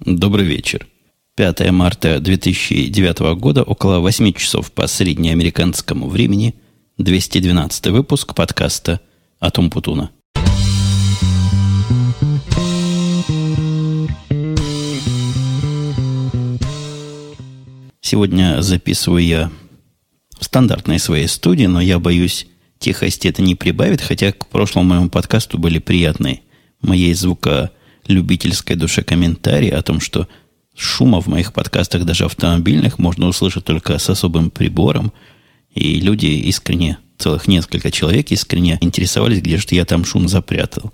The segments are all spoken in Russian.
Добрый вечер. 5 марта 2009 года, около 8 часов по среднеамериканскому времени, 212 выпуск подкаста «Атом Путуна». Сегодня записываю я в стандартной своей студии, но я боюсь, тихости это не прибавит, хотя к прошлому моему подкасту были приятные моей звуколюбительской душе комментарии о том, что шума в моих подкастах, даже автомобильных, можно услышать только с особым прибором. И люди искренне, целых несколько человек искренне интересовались, где же я там шум запрятал.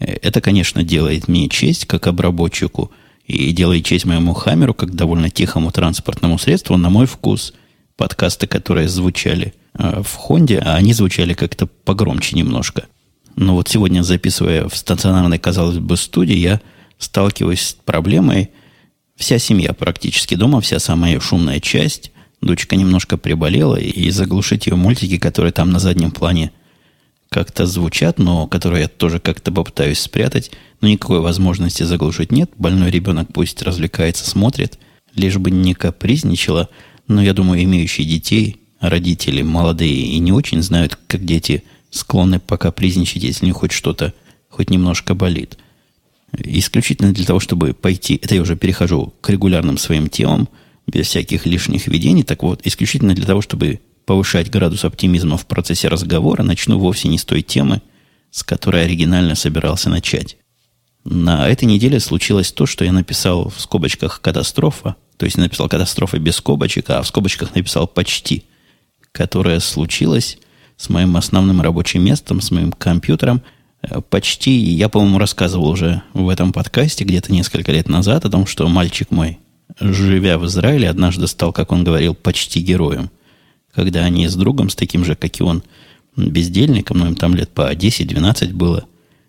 Э, это, конечно, делает мне честь, как обработчику, и делает честь моему хамеру, как довольно тихому транспортному средству, на мой вкус. Подкасты, которые звучали э, в Хонде, а они звучали как-то погромче немножко. Но вот сегодня, записывая в стационарной, казалось бы, студии, я сталкиваюсь с проблемой. Вся семья практически дома, вся самая шумная часть. Дочка немножко приболела, и заглушить ее мультики, которые там на заднем плане как-то звучат, но которые я тоже как-то попытаюсь спрятать, но никакой возможности заглушить нет. Больной ребенок пусть развлекается, смотрит, лишь бы не капризничала. Но я думаю, имеющие детей, родители молодые и не очень знают, как дети склонны покапризничать, если не хоть что-то, хоть немножко болит. Исключительно для того, чтобы пойти, это я уже перехожу к регулярным своим темам, без всяких лишних видений, так вот, исключительно для того, чтобы повышать градус оптимизма в процессе разговора, начну вовсе не с той темы, с которой оригинально собирался начать. На этой неделе случилось то, что я написал в скобочках «катастрофа», то есть написал «катастрофа» без скобочек, а в скобочках написал «почти», которая случилась с моим основным рабочим местом, с моим компьютером. Э, почти, я, по-моему, рассказывал уже в этом подкасте где-то несколько лет назад о том, что мальчик мой, живя в Израиле, однажды стал, как он говорил, почти героем. Когда они с другом, с таким же, как и он, бездельником, ну, им там лет по 10-12 было,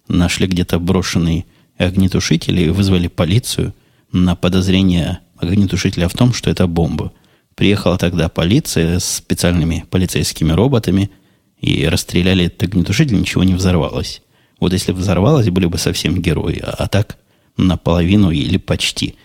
нашли где-то брошенный огнетушитель и вызвали полицию на подозрение огнетушителя в том, что это бомба. Приехала тогда полиция с специальными полицейскими роботами – и расстреляли этот огнетушитель, ничего не взорвалось. Вот если взорвалось, были бы совсем герои, а, а так наполовину или почти.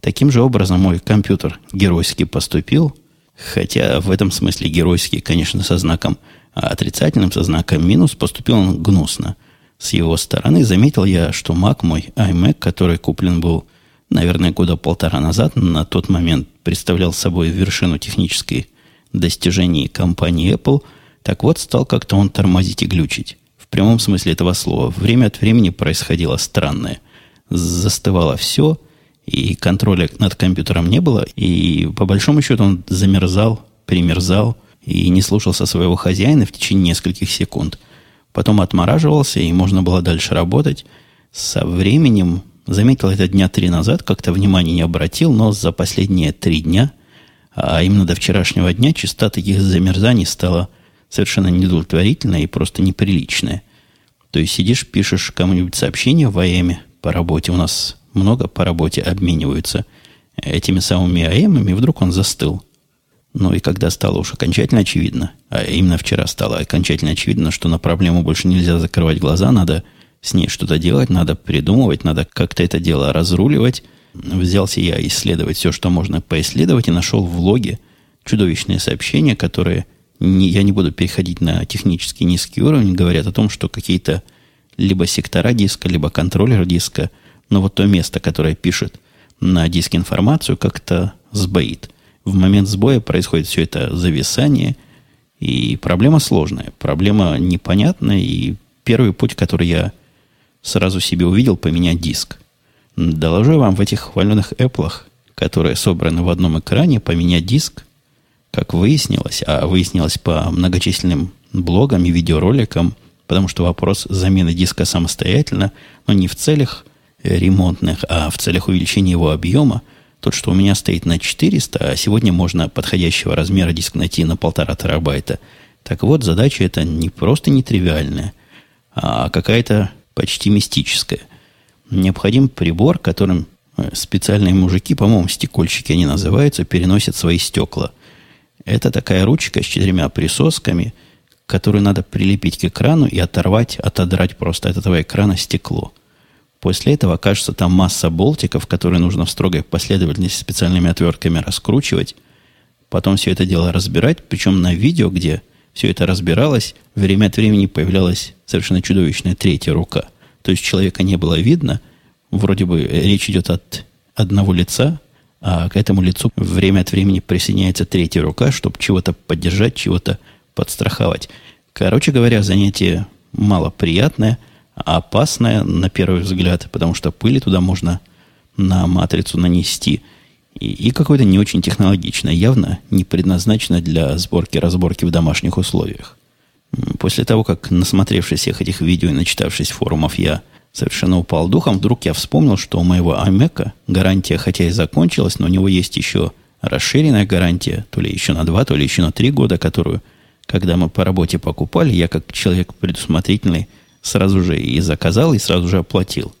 Таким же образом мой компьютер геройски поступил, хотя в этом смысле геройский, конечно, со знаком отрицательным, со знаком минус, поступил он гнусно. С его стороны заметил я, что Mac мой, iMac, который куплен был, наверное, года полтора назад, на тот момент представлял собой вершину технической достижений компании Apple – так вот, стал как-то он тормозить и глючить. В прямом смысле этого слова. Время от времени происходило странное. Застывало все, и контроля над компьютером не было, и по большому счету он замерзал, примерзал, и не слушался своего хозяина в течение нескольких секунд. Потом отмораживался, и можно было дальше работать. Со временем, заметил это дня три назад, как-то внимания не обратил, но за последние три дня, а именно до вчерашнего дня, частота таких замерзаний стала совершенно недовлетворительное и просто неприличное. То есть сидишь, пишешь кому-нибудь сообщение в АЭМе по работе. У нас много по работе обмениваются этими самыми АЭМами, и вдруг он застыл. Ну и когда стало уж окончательно очевидно, а именно вчера стало окончательно очевидно, что на проблему больше нельзя закрывать глаза, надо с ней что-то делать, надо придумывать, надо как-то это дело разруливать. Взялся я исследовать все, что можно поисследовать, и нашел в логе чудовищные сообщения, которые не, я не буду переходить на технически низкий уровень, говорят о том, что какие-то либо сектора диска, либо контроллер диска, но вот то место, которое пишет на диске информацию, как-то сбоит. В момент сбоя происходит все это зависание, и проблема сложная, проблема непонятная, и первый путь, который я сразу себе увидел, поменять диск. Доложу вам в этих хваленных Apple, которые собраны в одном экране, поменять диск как выяснилось, а выяснилось по многочисленным блогам и видеороликам, потому что вопрос замены диска самостоятельно, но не в целях ремонтных, а в целях увеличения его объема, тот, что у меня стоит на 400, а сегодня можно подходящего размера диск найти на полтора терабайта. Так вот, задача эта не просто нетривиальная, а какая-то почти мистическая. Необходим прибор, которым э, специальные мужики, по-моему, стекольщики они называются, переносят свои стекла – это такая ручка с четырьмя присосками, которую надо прилепить к экрану и оторвать, отодрать просто от этого экрана стекло. После этого окажется там масса болтиков, которые нужно в строгой последовательности специальными отвертками раскручивать. Потом все это дело разбирать. Причем на видео, где все это разбиралось, время от времени появлялась совершенно чудовищная третья рука. То есть человека не было видно. Вроде бы речь идет от одного лица, а к этому лицу время от времени присоединяется третья рука, чтобы чего-то поддержать, чего-то подстраховать. Короче говоря, занятие малоприятное, опасное на первый взгляд, потому что пыли туда можно на матрицу нанести. И, и какое-то не очень технологичное, явно не предназначено для сборки-разборки в домашних условиях. После того, как насмотревшись всех этих видео и начитавшись форумов, я совершенно упал духом, вдруг я вспомнил, что у моего iMac гарантия хотя и закончилась, но у него есть еще расширенная гарантия, то ли еще на два, то ли еще на три года, которую, когда мы по работе покупали, я как человек предусмотрительный сразу же и заказал, и сразу же оплатил.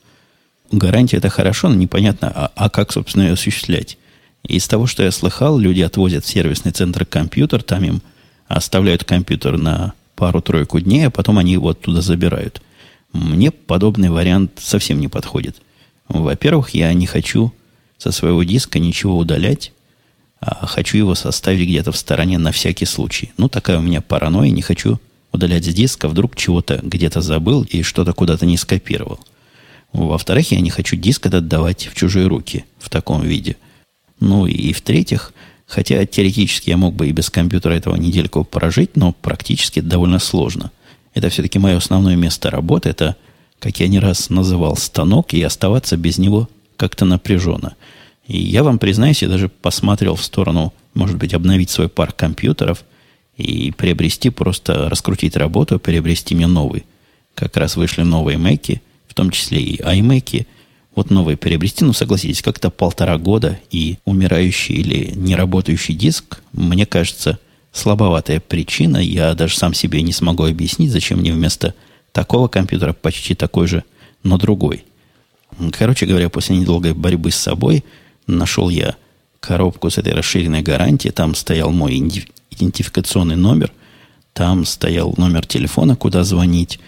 Гарантия это хорошо, но непонятно, а, а как, собственно, ее осуществлять. Из того, что я слыхал, люди отвозят в сервисный центр компьютер, там им оставляют компьютер на пару-тройку дней, а потом они его оттуда забирают. Мне подобный вариант совсем не подходит. Во-первых, я не хочу со своего диска ничего удалять, а хочу его составить где-то в стороне на всякий случай. Ну, такая у меня паранойя, не хочу удалять с диска, вдруг чего-то где-то забыл и что-то куда-то не скопировал. Во-вторых, я не хочу диск этот отдавать в чужие руки в таком виде. Ну и в-третьих, хотя теоретически я мог бы и без компьютера этого недельку прожить, но практически довольно сложно. Это все-таки мое основное место работы. Это, как я не раз называл, станок, и оставаться без него как-то напряженно. И я вам признаюсь, я даже посмотрел в сторону, может быть, обновить свой парк компьютеров и приобрести, просто раскрутить работу, приобрести мне новый. Как раз вышли новые Мэки, в том числе и iMac, вот новые приобрести, ну, согласитесь, как-то полтора года и умирающий или неработающий диск, мне кажется, слабоватая причина. Я даже сам себе не смогу объяснить, зачем мне вместо такого компьютера почти такой же, но другой. Короче говоря, после недолгой борьбы с собой нашел я коробку с этой расширенной гарантией. Там стоял мой идентификационный номер, там стоял номер телефона, куда звонить.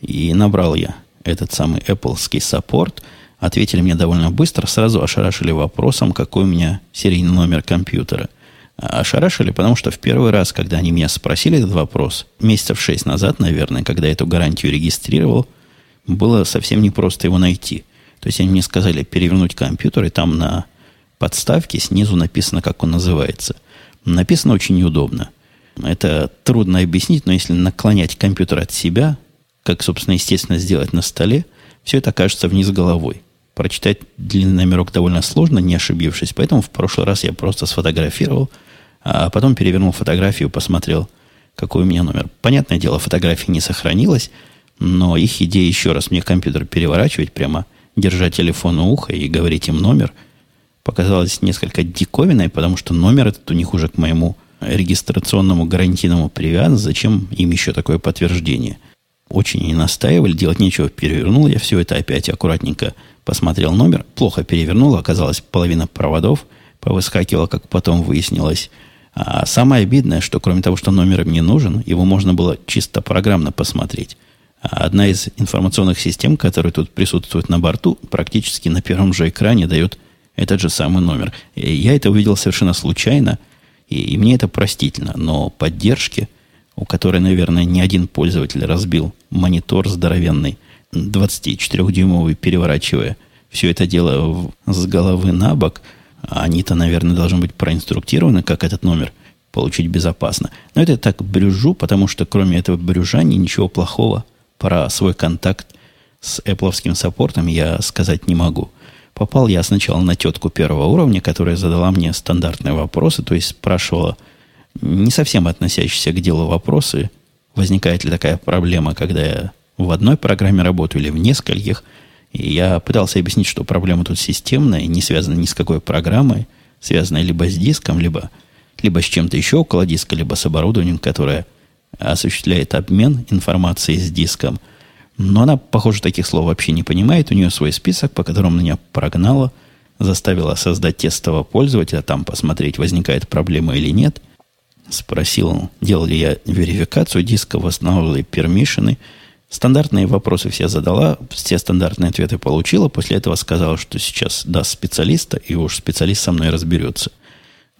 И набрал я этот самый Apple саппорт – Ответили мне довольно быстро, сразу ошарашили вопросом, какой у меня серийный номер компьютера. Ошарашили, потому что в первый раз, когда они меня спросили этот вопрос, месяцев шесть назад, наверное, когда я эту гарантию регистрировал, было совсем непросто его найти. То есть они мне сказали перевернуть компьютер, и там на подставке снизу написано, как он называется. Написано очень неудобно. Это трудно объяснить, но если наклонять компьютер от себя, как, собственно, естественно, сделать на столе, все это окажется вниз головой прочитать длинный номерок довольно сложно, не ошибившись. Поэтому в прошлый раз я просто сфотографировал, а потом перевернул фотографию, посмотрел, какой у меня номер. Понятное дело, фотографии не сохранилось, но их идея еще раз мне компьютер переворачивать, прямо держать телефон у уха и говорить им номер, показалось несколько диковиной, потому что номер этот у них уже к моему регистрационному гарантийному привязан. Зачем им еще такое подтверждение? Очень не настаивали, делать нечего. Перевернул я все это опять аккуратненько посмотрел номер, плохо перевернул, оказалось, половина проводов повыскакивала, как потом выяснилось. А самое обидное, что кроме того, что номер мне нужен, его можно было чисто программно посмотреть. А одна из информационных систем, которые тут присутствуют на борту, практически на первом же экране дает этот же самый номер. И я это увидел совершенно случайно, и, и мне это простительно, но поддержки, у которой, наверное, ни один пользователь разбил монитор здоровенный, 24-дюймовый, переворачивая все это дело в, с головы на бок, они-то, наверное, должны быть проинструктированы, как этот номер получить безопасно. Но это я так брюжу, потому что кроме этого брюжания ничего плохого про свой контакт с Apple саппортом я сказать не могу. Попал я сначала на тетку первого уровня, которая задала мне стандартные вопросы, то есть спрашивала не совсем относящиеся к делу вопросы, возникает ли такая проблема, когда я в одной программе работаю или в нескольких. И я пытался объяснить, что проблема тут системная, не связана ни с какой программой, связанная либо с диском, либо, либо с чем-то еще около диска, либо с оборудованием, которое осуществляет обмен информацией с диском. Но она, похоже, таких слов вообще не понимает. У нее свой список, по которому меня прогнала, заставила создать тестового пользователя, там посмотреть, возникает проблема или нет. Спросил, делал ли я верификацию диска, восстанавливал ли пермишины – Стандартные вопросы все задала, все стандартные ответы получила. После этого сказала, что сейчас даст специалиста, и уж специалист со мной разберется.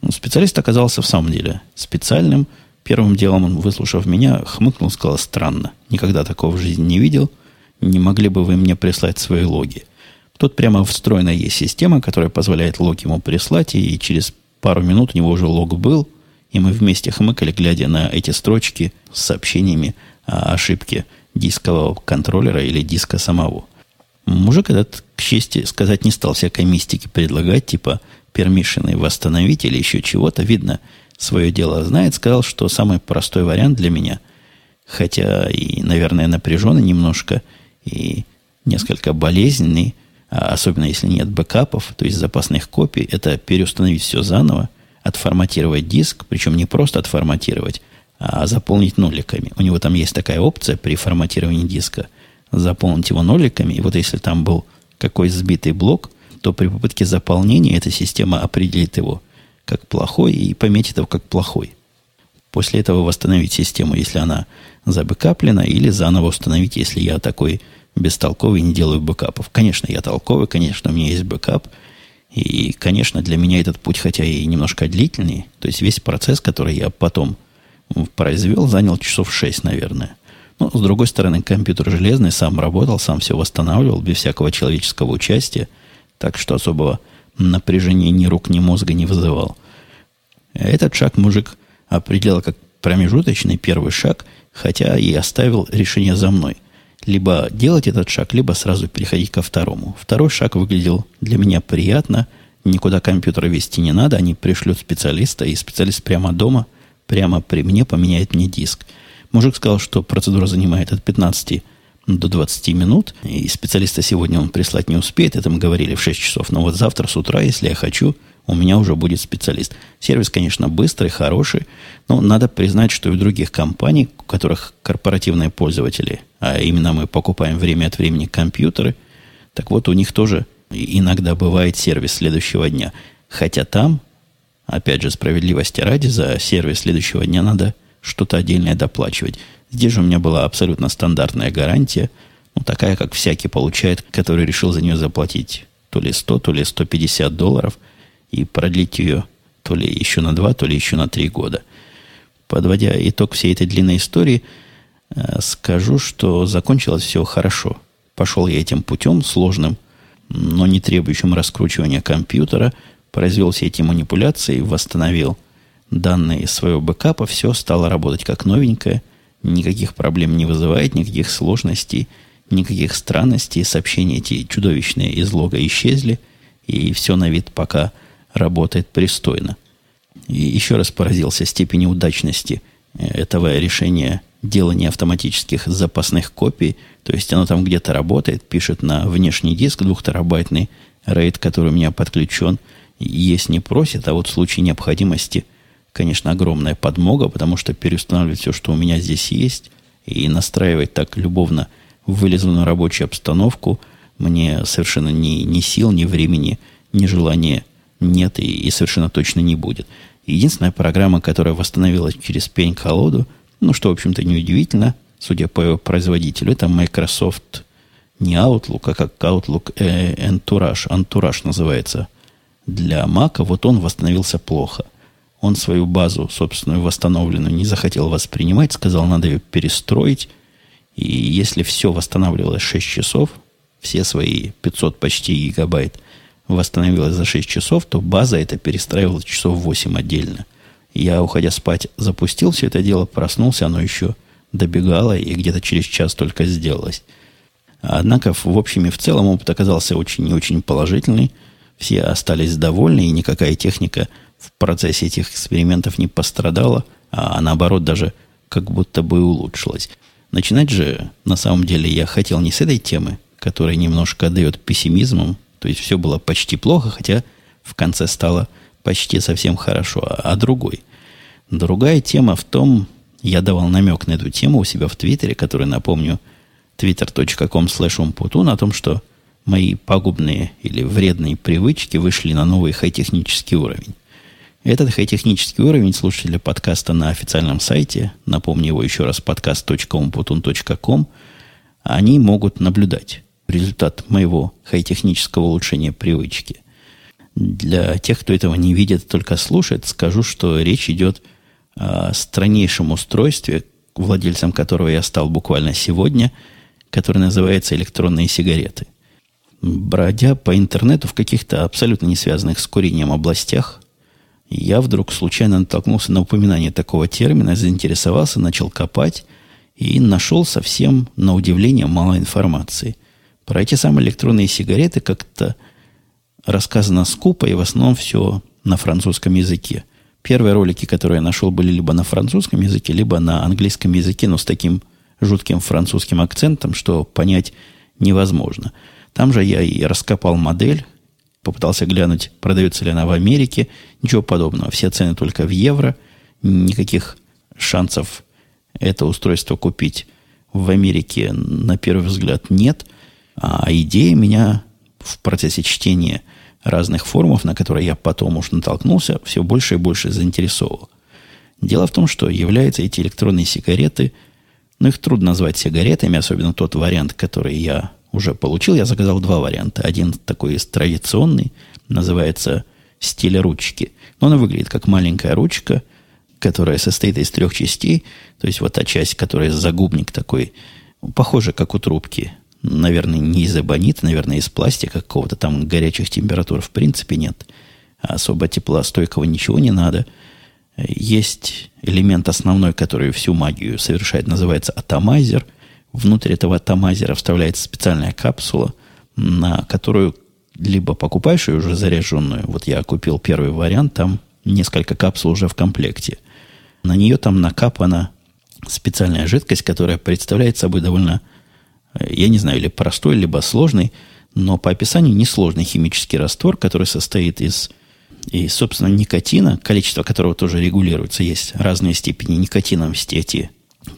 Ну, специалист оказался в самом деле специальным. Первым делом он, выслушав меня, хмыкнул, сказал, странно. Никогда такого в жизни не видел. Не могли бы вы мне прислать свои логи? Тут прямо встроена есть система, которая позволяет лог ему прислать, и через пару минут у него уже лог был, и мы вместе хмыкали, глядя на эти строчки с сообщениями о ошибке дискового контроллера или диска самого. Мужик этот, к чести сказать, не стал всякой мистики предлагать, типа пермишины восстановить или еще чего-то. Видно, свое дело знает. Сказал, что самый простой вариант для меня, хотя и, наверное, напряженный немножко, и несколько болезненный, а особенно если нет бэкапов, то есть запасных копий, это переустановить все заново, отформатировать диск, причем не просто отформатировать, а заполнить ноликами. У него там есть такая опция при форматировании диска. Заполнить его ноликами. И вот если там был какой сбитый блок, то при попытке заполнения эта система определит его как плохой и пометит его как плохой. После этого восстановить систему, если она забэкаплена, или заново установить, если я такой бестолковый не делаю бэкапов. Конечно, я толковый, конечно, у меня есть бэкап. И, конечно, для меня этот путь, хотя и немножко длительный, то есть весь процесс, который я потом произвел, занял часов 6, наверное. Но, с другой стороны, компьютер железный, сам работал, сам все восстанавливал, без всякого человеческого участия, так что особого напряжения ни рук, ни мозга не вызывал. Этот шаг мужик определил как промежуточный первый шаг, хотя и оставил решение за мной. Либо делать этот шаг, либо сразу переходить ко второму. Второй шаг выглядел для меня приятно, никуда компьютер вести не надо, они пришлют специалиста, и специалист прямо дома – прямо при мне поменяет мне диск. Мужик сказал, что процедура занимает от 15 до 20 минут, и специалиста сегодня он прислать не успеет, это мы говорили в 6 часов, но вот завтра с утра, если я хочу, у меня уже будет специалист. Сервис, конечно, быстрый, хороший, но надо признать, что и в других компаний, у которых корпоративные пользователи, а именно мы покупаем время от времени компьютеры, так вот у них тоже иногда бывает сервис следующего дня. Хотя там Опять же, справедливости ради, за сервис следующего дня надо что-то отдельное доплачивать. Здесь же у меня была абсолютно стандартная гарантия, ну, такая, как всякий получает, который решил за нее заплатить то ли 100, то ли 150 долларов и продлить ее то ли еще на 2, то ли еще на 3 года. Подводя итог всей этой длинной истории, э, скажу, что закончилось все хорошо. Пошел я этим путем, сложным, но не требующим раскручивания компьютера – произвел все эти манипуляции, восстановил данные из своего бэкапа, все стало работать как новенькое, никаких проблем не вызывает, никаких сложностей, никаких странностей, сообщения эти чудовищные из лога исчезли, и все на вид пока работает пристойно. И еще раз поразился степени удачности э, этого решения делания автоматических запасных копий, то есть оно там где-то работает, пишет на внешний диск двухтерабайтный RAID, который у меня подключен – есть не просит, а вот в случае необходимости, конечно, огромная подмога, потому что переустанавливать все, что у меня здесь есть, и настраивать так любовно вылезанную рабочую обстановку мне совершенно ни, ни сил, ни времени, ни желания нет и, и совершенно точно не будет. Единственная программа, которая восстановилась через пень-колоду, ну, что, в общем-то, неудивительно, судя по его производителю, это Microsoft не Outlook, а как Outlook э, Entourage, Entourage называется для Мака, вот он восстановился плохо. Он свою базу, собственную восстановленную, не захотел воспринимать, сказал, надо ее перестроить. И если все восстанавливалось 6 часов, все свои 500 почти гигабайт восстановилось за 6 часов, то база это перестраивалась часов 8 отдельно. Я, уходя спать, запустил все это дело, проснулся, оно еще добегало и где-то через час только сделалось. Однако, в общем и в целом, опыт оказался очень и очень положительный – все остались довольны, и никакая техника в процессе этих экспериментов не пострадала, а наоборот даже как будто бы улучшилась. Начинать же, на самом деле, я хотел не с этой темы, которая немножко дает пессимизмом, то есть все было почти плохо, хотя в конце стало почти совсем хорошо, а, а другой. Другая тема в том, я давал намек на эту тему у себя в Твиттере, который, напомню, twitter.com slash о том, что мои пагубные или вредные привычки вышли на новый хай-технический уровень. Этот хай-технический уровень слушатели подкаста на официальном сайте, напомню его еще раз, подкаст.umputun.com, они могут наблюдать результат моего хай-технического улучшения привычки. Для тех, кто этого не видит, только слушает, скажу, что речь идет о страннейшем устройстве, владельцем которого я стал буквально сегодня, которое называется электронные сигареты. Бродя по интернету в каких-то абсолютно не связанных с курением областях, я вдруг случайно натолкнулся на упоминание такого термина, заинтересовался, начал копать и нашел совсем, на удивление, мало информации. Про эти самые электронные сигареты как-то рассказано скупо и в основном все на французском языке. Первые ролики, которые я нашел, были либо на французском языке, либо на английском языке, но с таким жутким французским акцентом, что понять невозможно. Там же я и раскопал модель, попытался глянуть, продается ли она в Америке. Ничего подобного. Все цены только в евро. Никаких шансов это устройство купить в Америке на первый взгляд нет. А идея меня в процессе чтения разных форумов, на которые я потом уж натолкнулся, все больше и больше заинтересовал. Дело в том, что являются эти электронные сигареты, ну, их трудно назвать сигаретами, особенно тот вариант, который я уже получил. Я заказал два варианта. Один такой традиционный, называется стиль ручки. Но она выглядит как маленькая ручка, которая состоит из трех частей. То есть вот та часть, которая загубник такой, похоже, как у трубки. Наверное, не из эбонита, наверное, из пластика какого-то там горячих температур в принципе нет. Особо теплостойкого ничего не надо. Есть элемент основной, который всю магию совершает, называется атомайзер – Внутрь этого томазера вставляется специальная капсула, на которую либо покупаешь ее уже заряженную. Вот я купил первый вариант, там несколько капсул уже в комплекте. На нее там накапана специальная жидкость, которая представляет собой довольно, э, я не знаю, или простой, либо сложный, но по описанию несложный химический раствор, который состоит из, и, собственно, никотина, количество которого тоже регулируется. Есть разные степени никотиновости эти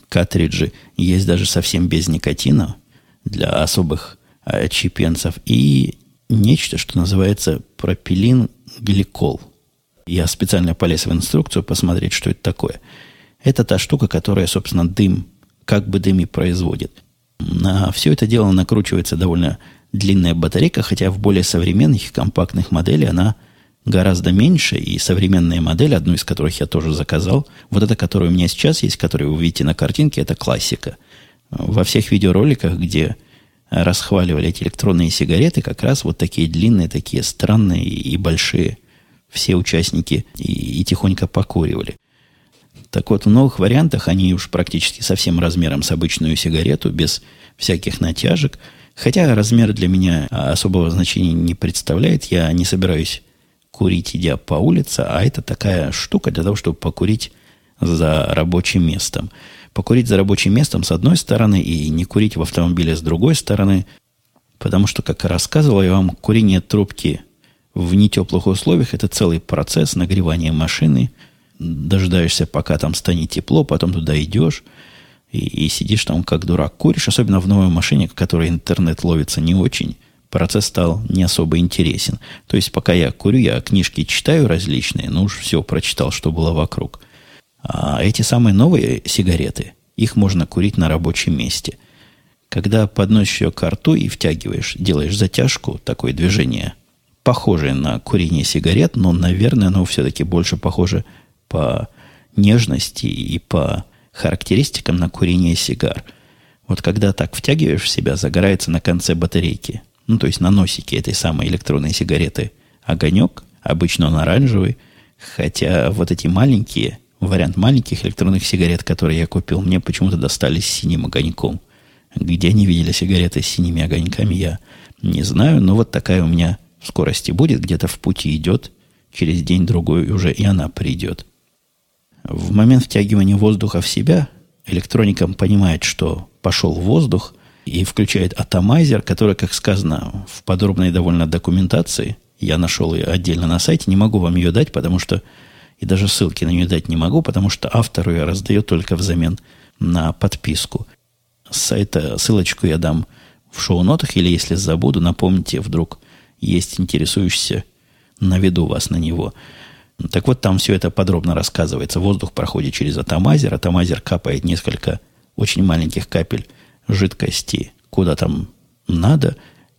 картриджи есть даже совсем без никотина для особых э, чипенцев и нечто, что называется пропилин гликол. Я специально полез в инструкцию посмотреть, что это такое. Это та штука, которая, собственно, дым, как бы дым и производит. На все это дело накручивается довольно длинная батарейка, хотя в более современных компактных моделях она гораздо меньше, и современная модель, одну из которых я тоже заказал, вот эта, которая у меня сейчас есть, которую вы видите на картинке, это классика. Во всех видеороликах, где расхваливали эти электронные сигареты, как раз вот такие длинные, такие странные и большие. Все участники и, и тихонько покуривали. Так вот, в новых вариантах они уж практически совсем размером с обычную сигарету, без всяких натяжек. Хотя размер для меня особого значения не представляет. Я не собираюсь курить, идя по улице, а это такая штука для того, чтобы покурить за рабочим местом. Покурить за рабочим местом с одной стороны и не курить в автомобиле с другой стороны, потому что, как рассказывал я вам, курение трубки в нетеплых условиях – это целый процесс нагревания машины. Дожидаешься, пока там станет тепло, потом туда идешь и, и сидишь там как дурак. Куришь, особенно в новой машине, в которой интернет ловится не очень – процесс стал не особо интересен. То есть, пока я курю, я книжки читаю различные, но уж все прочитал, что было вокруг. А эти самые новые сигареты, их можно курить на рабочем месте. Когда подносишь ее к рту и втягиваешь, делаешь затяжку, такое движение, похожее на курение сигарет, но, наверное, оно все-таки больше похоже по нежности и по характеристикам на курение сигар. Вот когда так втягиваешь в себя, загорается на конце батарейки ну, то есть на носике этой самой электронной сигареты огонек, обычно он оранжевый, хотя вот эти маленькие, вариант маленьких электронных сигарет, которые я купил, мне почему-то достались синим огоньком. Где они видели сигареты с синими огоньками, я не знаю, но вот такая у меня в скорости будет, где-то в пути идет, через день-другой уже и она придет. В момент втягивания воздуха в себя электроникам понимает, что пошел воздух, и включает атомайзер, который, как сказано в подробной довольно документации, я нашел ее отдельно на сайте, не могу вам ее дать, потому что и даже ссылки на нее дать не могу, потому что автору я раздаю только взамен на подписку. С сайта ссылочку я дам в шоу-нотах, или если забуду, напомните, вдруг есть интересующийся, наведу вас на него. Так вот, там все это подробно рассказывается. Воздух проходит через атомайзер, атомайзер капает несколько очень маленьких капель жидкости куда там надо,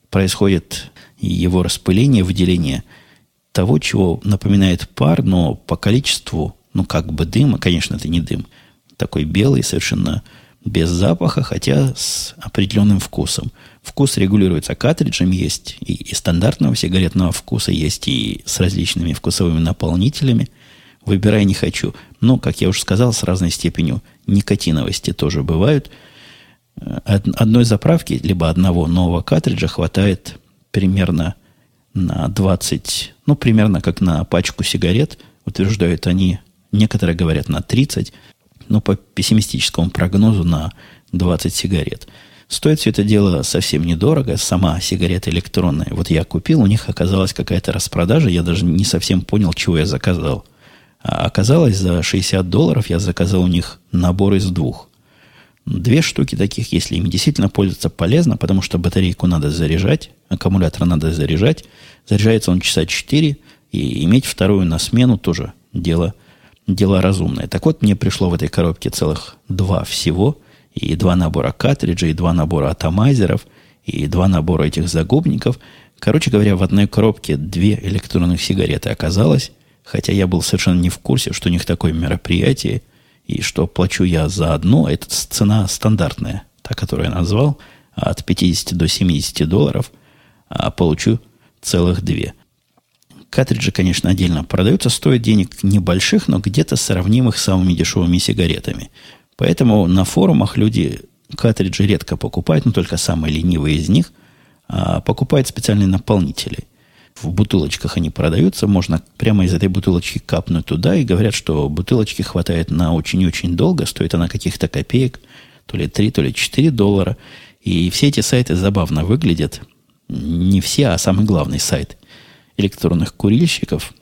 происходит его распыление, выделение того, чего напоминает пар, но по количеству, ну, как бы дыма, конечно, это не дым, такой белый, совершенно без запаха, хотя с определенным вкусом. Вкус регулируется картриджем, есть и, и стандартного сигаретного вкуса, есть и с различными вкусовыми наполнителями. Выбирай не хочу. Но, как я уже сказал, с разной степенью никотиновости тоже бывают. Одной заправки, либо одного нового картриджа хватает примерно на 20, ну, примерно как на пачку сигарет, утверждают они, некоторые говорят на 30, но по пессимистическому прогнозу на 20 сигарет. Стоит все это дело совсем недорого. Сама сигарета электронная. Вот я купил, у них оказалась какая-то распродажа. Я даже не совсем понял, чего я заказал. А оказалось, за 60 долларов я заказал у них набор из двух. Две штуки таких, если им действительно пользоваться полезно, потому что батарейку надо заряжать, аккумулятор надо заряжать. Заряжается он часа 4, и иметь вторую на смену тоже дело, дело разумное. Так вот, мне пришло в этой коробке целых два всего – и два набора картриджей, и два набора атомайзеров, и два набора этих загубников. Короче говоря, в одной коробке две электронных сигареты оказалось, хотя я был совершенно не в курсе, что у них такое мероприятие, и что плачу я за одну, это цена стандартная, та, которую я назвал, от 50 до 70 долларов, а получу целых две. Картриджи, конечно, отдельно продаются, стоят денег небольших, но где-то сравнимых с самыми дешевыми сигаретами. Поэтому на форумах люди картриджи редко покупают, но только самые ленивые из них, а покупают специальные наполнители. В бутылочках они продаются, можно прямо из этой бутылочки капнуть туда, и говорят, что бутылочки хватает на очень-очень долго, стоит она каких-то копеек, то ли 3, то ли 4 доллара. И все эти сайты забавно выглядят. Не все, а самый главный сайт электронных курильщиков.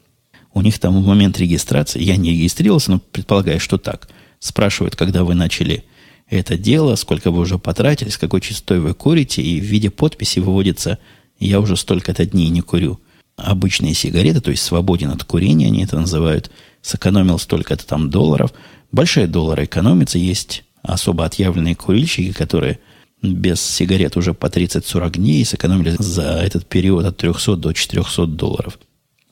У них там в момент регистрации, я не регистрировался, но предполагаю, что так – спрашивают, когда вы начали это дело, сколько вы уже потратили, с какой частотой вы курите, и в виде подписи выводится «я уже столько-то дней не курю». Обычные сигареты, то есть свободен от курения, они это называют, сэкономил столько-то там долларов. Большие доллары экономятся, есть особо отъявленные курильщики, которые без сигарет уже по 30-40 дней сэкономили за этот период от 300 до 400 долларов.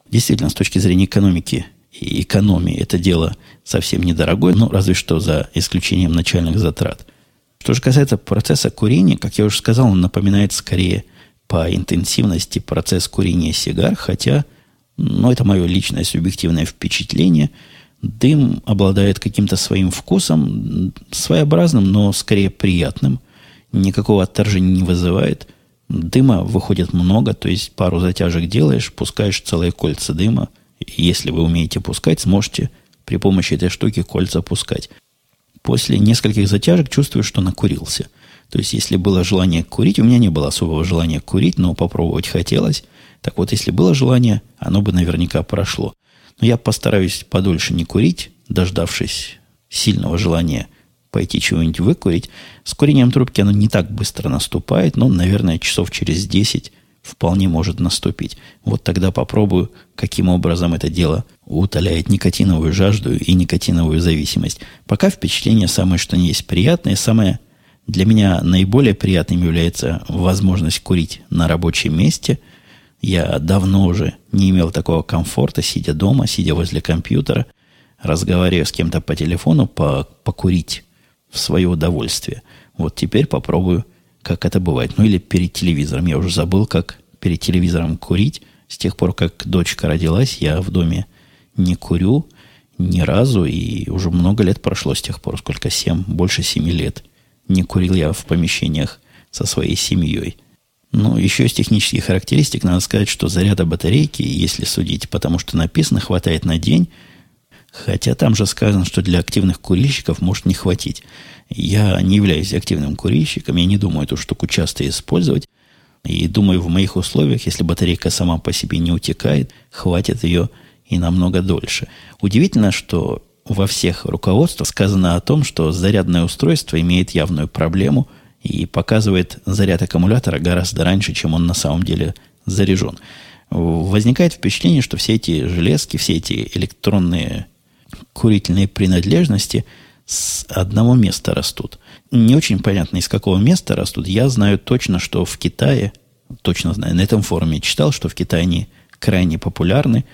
Действительно, с точки зрения экономики и экономии это дело совсем недорогое, ну, разве что за исключением начальных затрат. Что же касается процесса курения, как я уже сказал, он напоминает скорее по интенсивности процесс курения сигар, хотя, ну, это мое личное субъективное впечатление. Дым обладает каким-то своим вкусом, своеобразным, но скорее приятным. Никакого отторжения не вызывает. Дыма выходит много, то есть пару затяжек делаешь, пускаешь целые кольца дыма – если вы умеете пускать, сможете при помощи этой штуки кольца пускать. После нескольких затяжек чувствую, что накурился. То есть, если было желание курить, у меня не было особого желания курить, но попробовать хотелось. Так вот, если было желание, оно бы наверняка прошло. Но я постараюсь подольше не курить, дождавшись сильного желания пойти чего-нибудь выкурить. С курением трубки оно не так быстро наступает, но, наверное, часов через 10 вполне может наступить. Вот тогда попробую, каким образом это дело утоляет никотиновую жажду и никотиновую зависимость. Пока впечатление самое, что не есть приятное, самое для меня наиболее приятным является возможность курить на рабочем месте. Я давно уже не имел такого комфорта, сидя дома, сидя возле компьютера, разговаривая с кем-то по телефону, по, покурить в свое удовольствие. Вот теперь попробую как это бывает. Ну или перед телевизором. Я уже забыл, как перед телевизором курить. С тех пор, как дочка родилась, я в доме не курю ни разу, и уже много лет прошло с тех пор, сколько, семь, больше семи лет. Не курил я в помещениях со своей семьей. Ну, еще из технических характеристик надо сказать, что заряда батарейки, если судить, потому что написано, хватает на день, хотя там же сказано, что для активных курильщиков может не хватить. Я не являюсь активным курильщиком, я не думаю эту штуку часто использовать. И думаю, в моих условиях, если батарейка сама по себе не утекает, хватит ее и намного дольше. Удивительно, что во всех руководствах сказано о том, что зарядное устройство имеет явную проблему и показывает заряд аккумулятора гораздо раньше, чем он на самом деле заряжен. Возникает впечатление, что все эти железки, все эти электронные курительные принадлежности – с одного места растут. Не очень понятно, из какого места растут. Я знаю точно, что в Китае, точно знаю, на этом форуме читал, что в Китае они крайне популярны.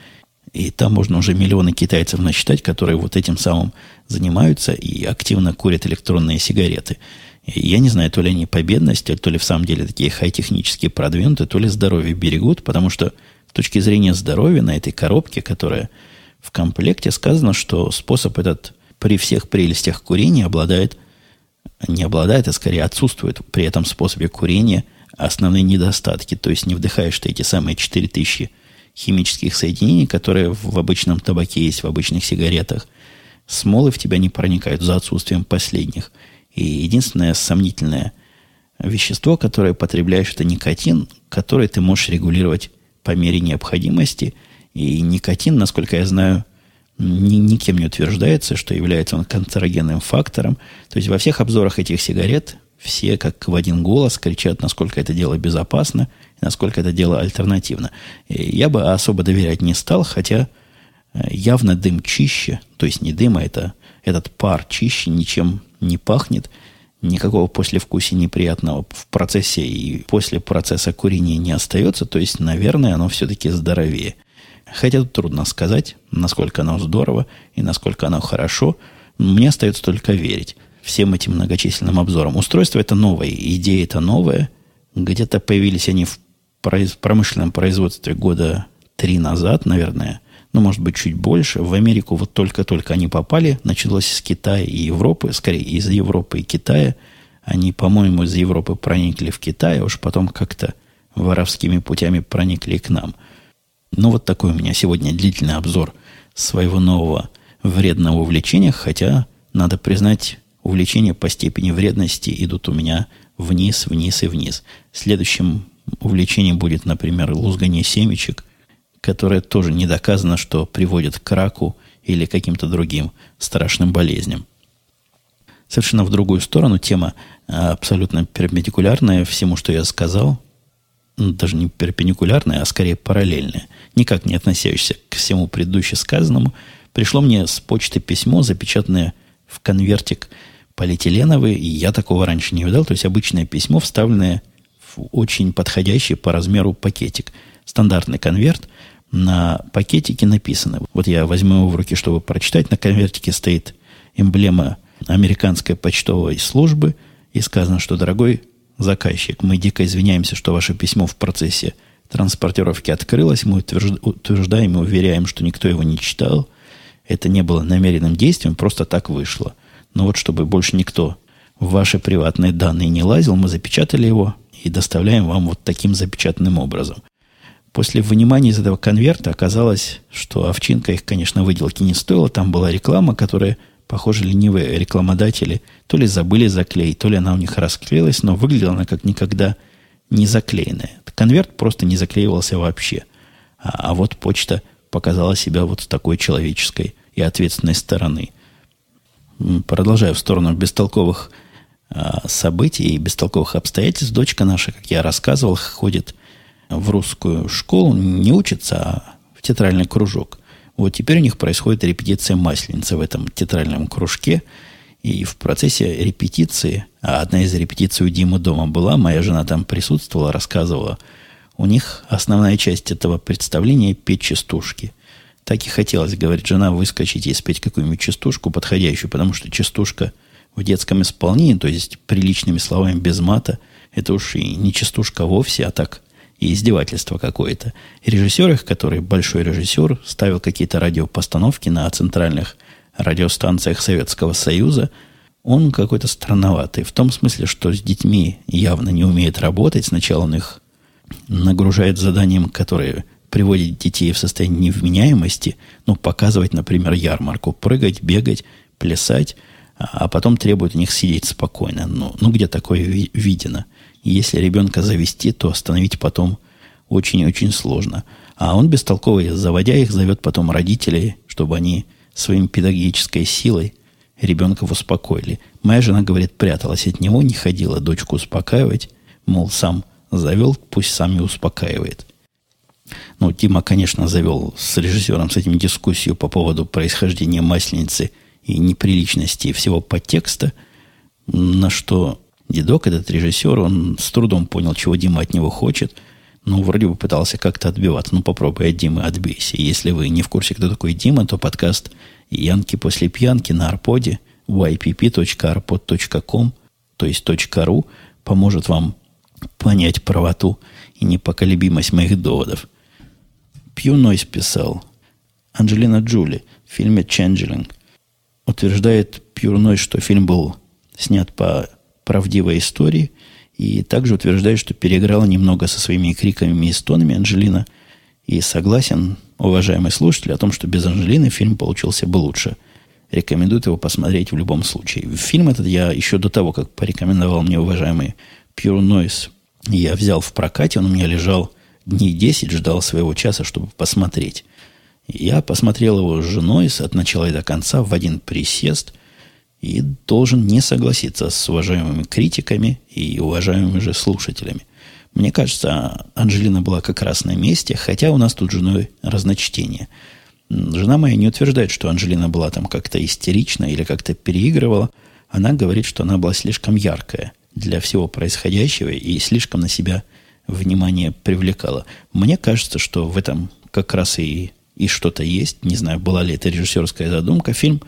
И там можно уже миллионы китайцев насчитать, которые вот этим самым занимаются и активно курят электронные сигареты. И я не знаю, то ли они по бедности, то ли в самом деле такие хай-технически продвинутые, то ли здоровье берегут, потому что с точки зрения здоровья на этой коробке, которая в комплекте, сказано, что способ этот при всех прелестях курения обладает, не обладает, а скорее отсутствует при этом способе курения основные недостатки. То есть не вдыхаешь ты эти самые 4000 химических соединений, которые в обычном табаке есть, в обычных сигаретах. Смолы в тебя не проникают за отсутствием последних. И единственное сомнительное вещество, которое потребляешь, это никотин, который ты можешь регулировать по мере необходимости. И никотин, насколько я знаю, ни, никем не утверждается, что является он канцерогенным фактором. То есть во всех обзорах этих сигарет все как в один голос кричат, насколько это дело безопасно, насколько это дело альтернативно. Я бы особо доверять не стал, хотя э, явно дым чище, то есть не дым, а это, этот пар чище, ничем не пахнет, никакого послевкусия неприятного в процессе и после процесса курения не остается, то есть, наверное, оно все-таки здоровее. Хотя тут трудно сказать, насколько оно здорово и насколько оно хорошо. Мне остается только верить всем этим многочисленным обзорам. Устройство это новое, идея это новая. Где-то появились они в промышленном производстве года три назад, наверное. Ну, может быть, чуть больше. В Америку вот только-только они попали. Началось с Китая и Европы. Скорее, из Европы и Китая. Они, по-моему, из Европы проникли в Китай, а уж потом как-то воровскими путями проникли к нам. Ну, вот такой у меня сегодня длительный обзор своего нового вредного увлечения, хотя, надо признать, увлечения по степени вредности идут у меня вниз, вниз и вниз. Следующим увлечением будет, например, лузгание семечек, которое тоже не доказано, что приводит к раку или каким-то другим страшным болезням. Совершенно в другую сторону тема а, абсолютно перпендикулярная всему, что я сказал. Ну, даже не перпендикулярная, а скорее параллельная. Никак не относящаяся к всему предыдущему сказанному. Пришло мне с почты письмо, запечатанное в конвертик полиэтиленовый, и я такого раньше не видал. То есть обычное письмо, вставленное очень подходящий по размеру пакетик. Стандартный конверт. На пакетике написано, вот я возьму его в руки, чтобы прочитать, на конвертике стоит эмблема американской почтовой службы, и сказано, что, дорогой заказчик, мы дико извиняемся, что ваше письмо в процессе транспортировки открылось, мы утверждаем и уверяем, что никто его не читал, это не было намеренным действием, просто так вышло. Но вот чтобы больше никто в ваши приватные данные не лазил, мы запечатали его и доставляем вам вот таким запечатанным образом. После вынимания из этого конверта оказалось, что овчинка их, конечно, выделки не стоила. Там была реклама, которая, похоже, ленивые рекламодатели то ли забыли заклеить, то ли она у них расклеилась, но выглядела она как никогда не заклеенная. Конверт просто не заклеивался вообще. А, а вот почта показала себя вот с такой человеческой и ответственной стороны – продолжаю в сторону бестолковых событий и бестолковых обстоятельств. Дочка наша, как я рассказывал, ходит в русскую школу, не учится, а в театральный кружок. Вот теперь у них происходит репетиция масленицы в этом театральном кружке. И в процессе репетиции, а одна из репетиций у Димы дома была, моя жена там присутствовала, рассказывала, у них основная часть этого представления – петь частушки – так и хотелось, говорит жена, выскочить и спеть какую-нибудь частушку подходящую, потому что частушка в детском исполнении, то есть приличными словами без мата, это уж и не частушка вовсе, а так и издевательство какое-то. Режиссер их, который большой режиссер, ставил какие-то радиопостановки на центральных радиостанциях Советского Союза, он какой-то странноватый. В том смысле, что с детьми явно не умеет работать. Сначала он их нагружает заданием, которые приводить детей в состояние невменяемости, ну, показывать, например, ярмарку, прыгать, бегать, плясать, а, потом требует у них сидеть спокойно. Ну, ну где такое видено? если ребенка завести, то остановить потом очень-очень сложно. А он бестолковый, заводя их, зовет потом родителей, чтобы они своим педагогической силой ребенка успокоили. Моя жена, говорит, пряталась от него, не ходила дочку успокаивать, мол, сам завел, пусть сам и успокаивает. Ну, Тима, конечно, завел с режиссером с этим дискуссию по поводу происхождения масленицы и неприличности всего подтекста, на что дедок, этот режиссер, он с трудом понял, чего Дима от него хочет, ну, вроде бы пытался как-то отбиваться. Ну, попробуй от Димы отбейся. Если вы не в курсе, кто такой Дима, то подкаст «Янки после пьянки» на арподе ypp.arpod.com, то есть .ru, поможет вам понять правоту и непоколебимость моих доводов. Пью Нойс писал. Анджелина Джули в фильме «Ченджелинг» утверждает Пьюр Нойс, что фильм был снят по правдивой истории, и также утверждает, что переиграла немного со своими криками и стонами Анджелина, и согласен, уважаемый слушатель, о том, что без Анджелины фильм получился бы лучше. Рекомендует его посмотреть в любом случае. Фильм этот я еще до того, как порекомендовал мне уважаемый Pure Noise, я взял в прокате, он у меня лежал дней 10, ждал своего часа, чтобы посмотреть. Я посмотрел его с женой от начала и до конца в один присест и должен не согласиться с уважаемыми критиками и уважаемыми же слушателями. Мне кажется, Анжелина была как раз на месте, хотя у нас тут с женой разночтение. Жена моя не утверждает, что Анжелина была там как-то истерична или как-то переигрывала. Она говорит, что она была слишком яркая для всего происходящего и слишком на себя внимание привлекала. Мне кажется, что в этом как раз и, и что-то есть. Не знаю, была ли это режиссерская задумка. Фильм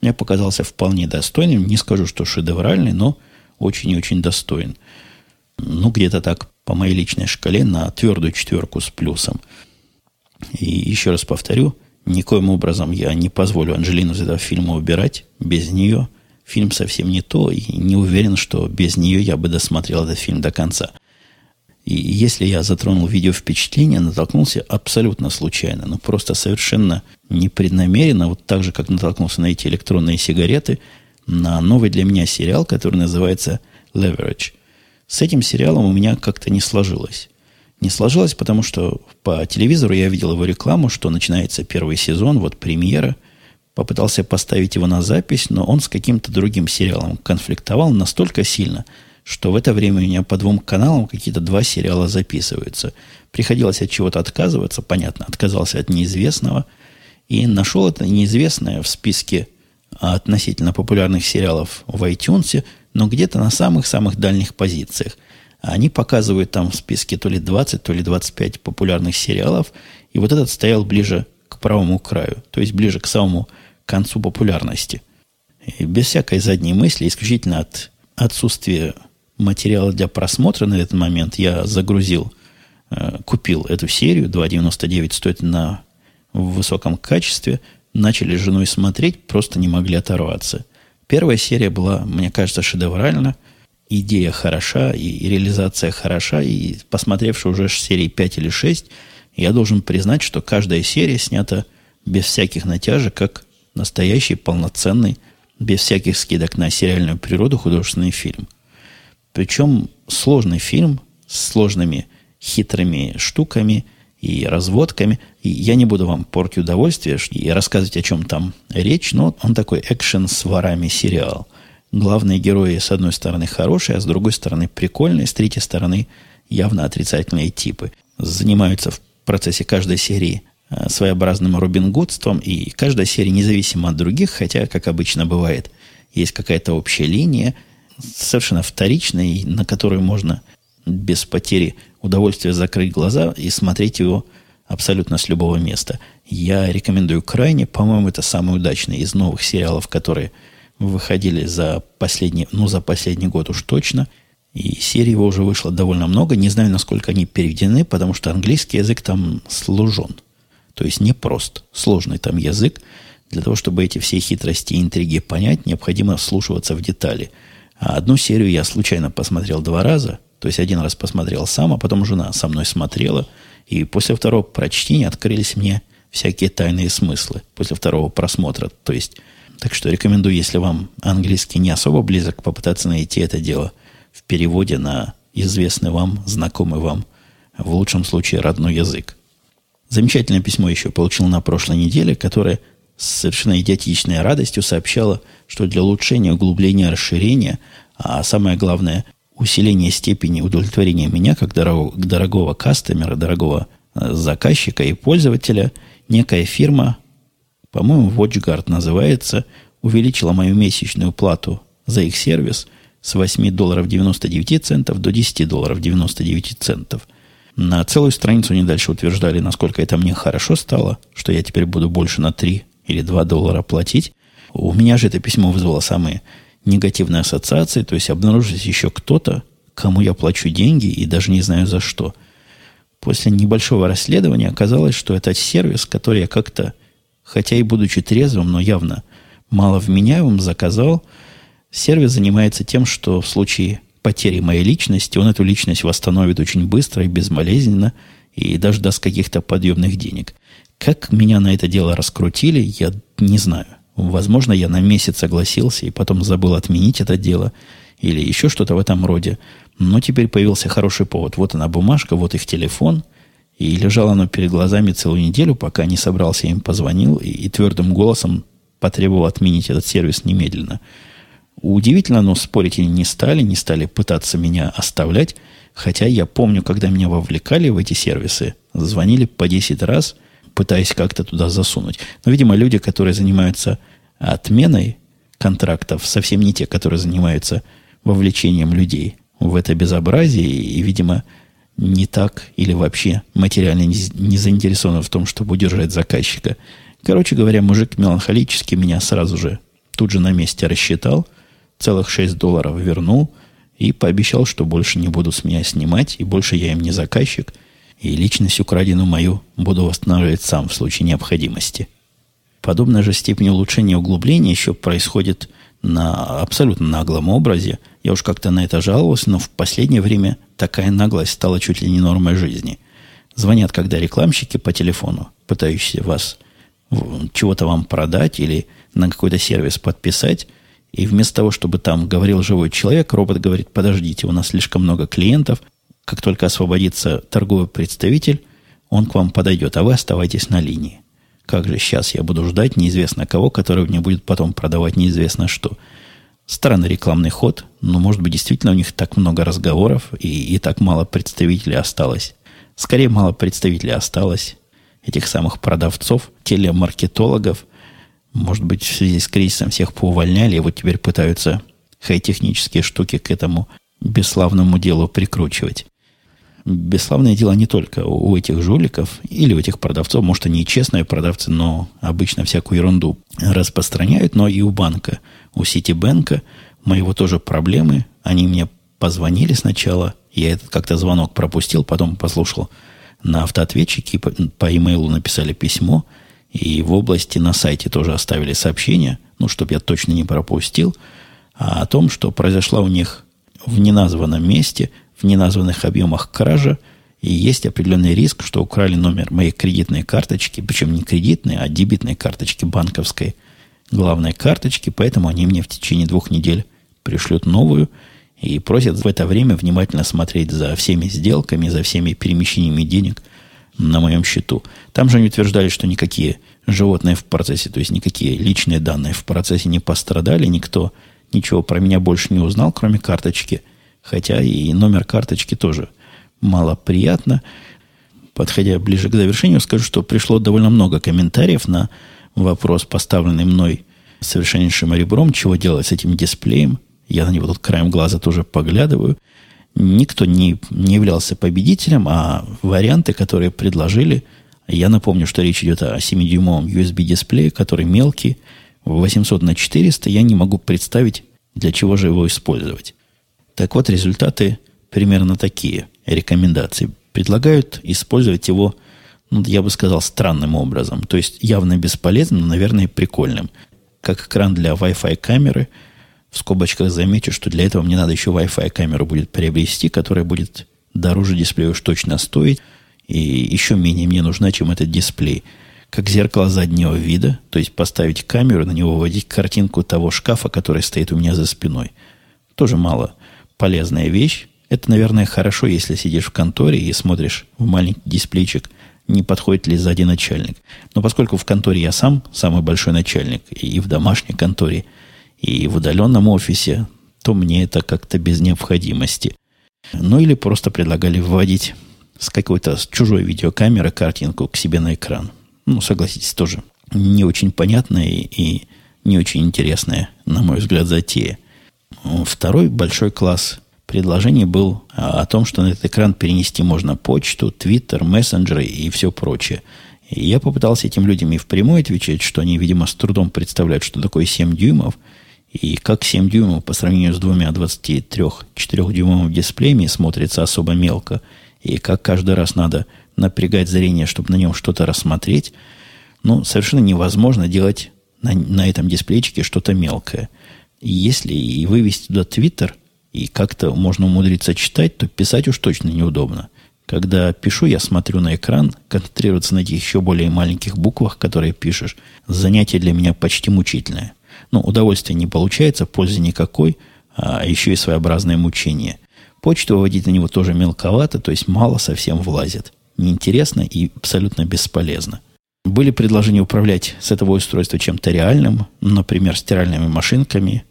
мне показался вполне достойным. Не скажу, что шедевральный, но очень и очень достоин. Ну, где-то так, по моей личной шкале, на твердую четверку с плюсом. И еще раз повторю, никоим образом я не позволю Анжелину из этого фильма убирать. Без нее фильм совсем не то, и не уверен, что без нее я бы досмотрел этот фильм до конца. И если я затронул видео впечатления, натолкнулся абсолютно случайно, ну просто совершенно непреднамеренно, вот так же, как натолкнулся на эти электронные сигареты, на новый для меня сериал, который называется Leverage. С этим сериалом у меня как-то не сложилось. Не сложилось, потому что по телевизору я видел его рекламу, что начинается первый сезон, вот премьера. Попытался поставить его на запись, но он с каким-то другим сериалом конфликтовал настолько сильно – что в это время у меня по двум каналам какие-то два сериала записываются. Приходилось от чего-то отказываться, понятно, отказался от неизвестного и нашел это неизвестное в списке относительно популярных сериалов в iTunes, но где-то на самых-самых дальних позициях. Они показывают там в списке то ли 20, то ли 25 популярных сериалов, и вот этот стоял ближе к правому краю, то есть ближе к самому концу популярности. И без всякой задней мысли, исключительно от отсутствия материала для просмотра на этот момент. Я загрузил, э, купил эту серию, 2,99 стоит на высоком качестве, начали с женой смотреть, просто не могли оторваться. Первая серия была, мне кажется, шедевральна, идея хороша, и реализация хороша, и посмотревши уже серии 5 или 6, я должен признать, что каждая серия снята без всяких натяжек, как настоящий, полноценный, без всяких скидок на сериальную природу художественный фильм – причем сложный фильм с сложными хитрыми штуками и разводками. И я не буду вам портить удовольствие и рассказывать, о чем там речь, но он такой экшен с ворами сериал. Главные герои, с одной стороны, хорошие, а с другой стороны, прикольные, с третьей стороны, явно отрицательные типы. Занимаются в процессе каждой серии э, своеобразным Робин Гудством, и каждая серия независима от других, хотя, как обычно бывает, есть какая-то общая линия – совершенно вторичный, на который можно без потери удовольствия закрыть глаза и смотреть его абсолютно с любого места. Я рекомендую крайне. По-моему, это самый удачный из новых сериалов, которые выходили за последний, ну, за последний год уж точно. И серий его уже вышло довольно много. Не знаю, насколько они переведены, потому что английский язык там сложен. То есть не прост. Сложный там язык. Для того, чтобы эти все хитрости и интриги понять, необходимо вслушиваться в детали – одну серию я случайно посмотрел два раза. То есть один раз посмотрел сам, а потом жена со мной смотрела. И после второго прочтения открылись мне всякие тайные смыслы. После второго просмотра. То есть, так что рекомендую, если вам английский не особо близок, попытаться найти это дело в переводе на известный вам, знакомый вам, в лучшем случае родной язык. Замечательное письмо еще получил на прошлой неделе, которое с совершенно идиотичной радостью сообщала, что для улучшения, углубления, расширения, а самое главное, усиления степени удовлетворения меня, как дорогого, дорогого кастомера, дорогого э, заказчика и пользователя, некая фирма, по-моему, WatchGuard называется, увеличила мою месячную плату за их сервис с 8 долларов 99 центов до 10 долларов 99 центов. На целую страницу они дальше утверждали, насколько это мне хорошо стало, что я теперь буду больше на 3 или 2 доллара платить. У меня же это письмо вызвало самые негативные ассоциации, то есть обнаружилось еще кто-то, кому я плачу деньги и даже не знаю за что. После небольшого расследования оказалось, что это сервис, который я как-то, хотя и будучи трезвым, но явно маловменяемым, заказал. Сервис занимается тем, что в случае потери моей личности он эту личность восстановит очень быстро и безболезненно, и даже даст каких-то подъемных денег. Как меня на это дело раскрутили, я не знаю. Возможно, я на месяц согласился и потом забыл отменить это дело или еще что-то в этом роде. Но теперь появился хороший повод. Вот она бумажка, вот их телефон. И лежало оно перед глазами целую неделю, пока не собрался, им позвонил и, и твердым голосом потребовал отменить этот сервис немедленно. Удивительно, но спорить они не стали, не стали пытаться меня оставлять. Хотя я помню, когда меня вовлекали в эти сервисы, звонили по 10 раз, пытаясь как-то туда засунуть. Но, видимо, люди, которые занимаются отменой контрактов, совсем не те, которые занимаются вовлечением людей в это безобразие и, видимо, не так или вообще материально не, не заинтересованы в том, чтобы удержать заказчика. Короче говоря, мужик меланхолически меня сразу же тут же на месте рассчитал, целых 6 долларов вернул и пообещал, что больше не буду с меня снимать, и больше я им не заказчик, и личность украденную мою буду восстанавливать сам в случае необходимости. Подобная же степень улучшения углубления еще происходит на абсолютно наглом образе. Я уж как-то на это жаловался, но в последнее время такая наглость стала чуть ли не нормой жизни. Звонят, когда рекламщики по телефону, пытающиеся вас чего-то вам продать или на какой-то сервис подписать, и вместо того, чтобы там говорил живой человек, робот говорит, подождите, у нас слишком много клиентов, как только освободится торговый представитель, он к вам подойдет, а вы оставайтесь на линии. Как же сейчас я буду ждать неизвестно кого, который мне будет потом продавать неизвестно что. Странный рекламный ход, но, может быть, действительно у них так много разговоров и, и так мало представителей осталось. Скорее, мало представителей осталось, этих самых продавцов, телемаркетологов. Может быть, в связи с кризисом всех поувольняли, и вот теперь пытаются хай-технические штуки к этому бесславному делу прикручивать бесславное дело не только у этих жуликов или у этих продавцов, может, они и честные продавцы, но обычно всякую ерунду распространяют, но и у банка, у Ситибэнка моего тоже проблемы. Они мне позвонили сначала, я этот как-то звонок пропустил, потом послушал на автоответчике, по, по имейлу написали письмо, и в области на сайте тоже оставили сообщение, ну, чтобы я точно не пропустил, а о том, что произошла у них в неназванном месте – в неназванных объемах кража, и есть определенный риск, что украли номер моей кредитной карточки, причем не кредитной, а дебитной карточки банковской главной карточки, поэтому они мне в течение двух недель пришлют новую и просят в это время внимательно смотреть за всеми сделками, за всеми перемещениями денег на моем счету. Там же они утверждали, что никакие животные в процессе, то есть никакие личные данные в процессе не пострадали, никто ничего про меня больше не узнал, кроме карточки – Хотя и номер карточки тоже мало приятно. Подходя ближе к завершению, скажу, что пришло довольно много комментариев на вопрос, поставленный мной совершеннейшим ребром, чего делать с этим дисплеем. Я на него тут краем глаза тоже поглядываю. Никто не, не являлся победителем, а варианты, которые предложили, я напомню, что речь идет о 7-дюймовом USB-дисплее, который мелкий, 800 на 400, я не могу представить, для чего же его использовать. Так вот, результаты примерно такие. Рекомендации. Предлагают использовать его, ну, я бы сказал, странным образом. То есть явно бесполезным, но, наверное, прикольным. Как экран для Wi-Fi камеры. В скобочках замечу, что для этого мне надо еще Wi-Fi камеру будет приобрести, которая будет дороже дисплея уж точно стоить. И еще менее мне нужна, чем этот дисплей. Как зеркало заднего вида, то есть поставить камеру, на него вводить картинку того шкафа, который стоит у меня за спиной. Тоже мало полезная вещь. Это, наверное, хорошо, если сидишь в конторе и смотришь в маленький дисплейчик, не подходит ли сзади начальник. Но поскольку в конторе я сам самый большой начальник, и в домашней конторе, и в удаленном офисе, то мне это как-то без необходимости. Ну или просто предлагали вводить с какой-то с чужой видеокамеры картинку к себе на экран. Ну, согласитесь, тоже не очень понятно и, и не очень интересная, на мой взгляд, затея. Второй большой класс предложений был о том, что на этот экран перенести можно почту, твиттер, мессенджеры и все прочее. И я попытался этим людям и впрямую отвечать, что они, видимо, с трудом представляют, что такое 7 дюймов, и как 7 дюймов по сравнению с двумя 23-4-дюймовыми дисплеями смотрится особо мелко, и как каждый раз надо напрягать зрение, чтобы на нем что-то рассмотреть, ну, совершенно невозможно делать на, на этом дисплейчике что-то мелкое. Если и вывести туда Твиттер, и как-то можно умудриться читать, то писать уж точно неудобно. Когда пишу, я смотрю на экран, концентрироваться на этих еще более маленьких буквах, которые пишешь, занятие для меня почти мучительное. Ну, удовольствия не получается, пользы никакой, а еще и своеобразное мучение. Почту выводить на него тоже мелковато, то есть мало совсем влазит. Неинтересно и абсолютно бесполезно. Были предложения управлять с этого устройства чем-то реальным, например, стиральными машинками,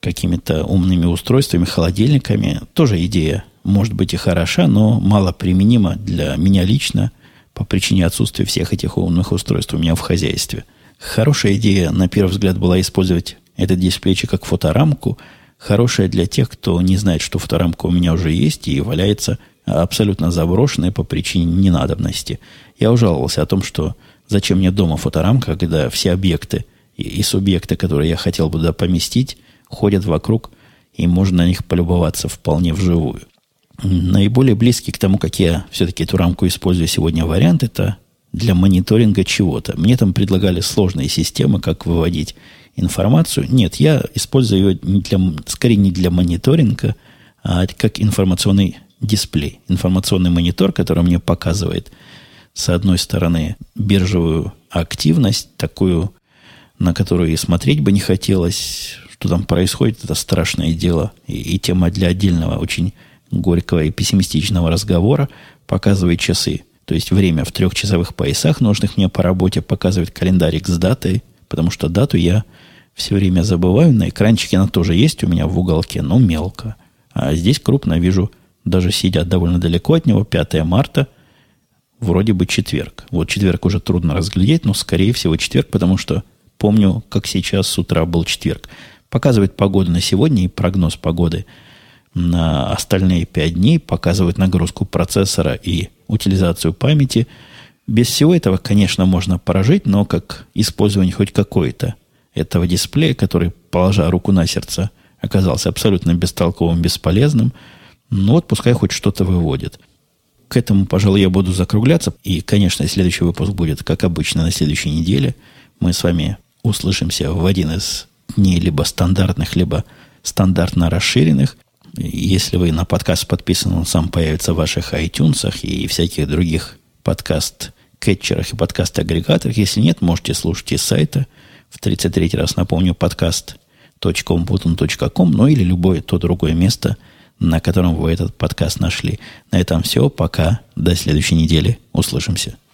какими-то умными устройствами, холодильниками. Тоже идея может быть и хороша, но мало применима для меня лично по причине отсутствия всех этих умных устройств у меня в хозяйстве. Хорошая идея, на первый взгляд, была использовать этот дисплейчик как фоторамку. Хорошая для тех, кто не знает, что фоторамка у меня уже есть и валяется абсолютно заброшенная по причине ненадобности. Я ужаловался о том, что зачем мне дома фоторамка, когда все объекты и, и субъекты, которые я хотел бы туда поместить, ходят вокруг, и можно на них полюбоваться вполне вживую. Наиболее близкий к тому, как я все-таки эту рамку использую сегодня вариант, это для мониторинга чего-то. Мне там предлагали сложные системы, как выводить информацию. Нет, я использую ее не для, скорее не для мониторинга, а как информационный дисплей. Информационный монитор, который мне показывает, с одной стороны, биржевую активность, такую, на которую и смотреть бы не хотелось, что там происходит, это страшное дело. И, и тема для отдельного очень горького и пессимистичного разговора показывает часы. То есть время в трехчасовых поясах, нужных мне по работе, показывает календарик с датой, потому что дату я все время забываю. На экранчике она тоже есть у меня в уголке, но мелко. А здесь крупно вижу, даже сидя довольно далеко от него, 5 марта, вроде бы четверг. Вот четверг уже трудно разглядеть, но скорее всего четверг, потому что помню, как сейчас с утра был четверг. Показывает погоду на сегодня и прогноз погоды – на остальные 5 дней, показывает нагрузку процессора и утилизацию памяти. Без всего этого, конечно, можно прожить, но как использование хоть какой-то этого дисплея, который, положа руку на сердце, оказался абсолютно бестолковым, бесполезным, ну вот пускай хоть что-то выводит. К этому, пожалуй, я буду закругляться. И, конечно, следующий выпуск будет, как обычно, на следующей неделе. Мы с вами услышимся в один из дней либо стандартных, либо стандартно расширенных – если вы на подкаст подписаны, он сам появится в ваших iTunes и всяких других подкаст-кетчерах и подкаст-агрегаторах. Если нет, можете слушать из сайта. В 33 раз напомню, подкаст.computun.com, ну или любое то другое место, на котором вы этот подкаст нашли. На этом все. Пока. До следующей недели. Услышимся.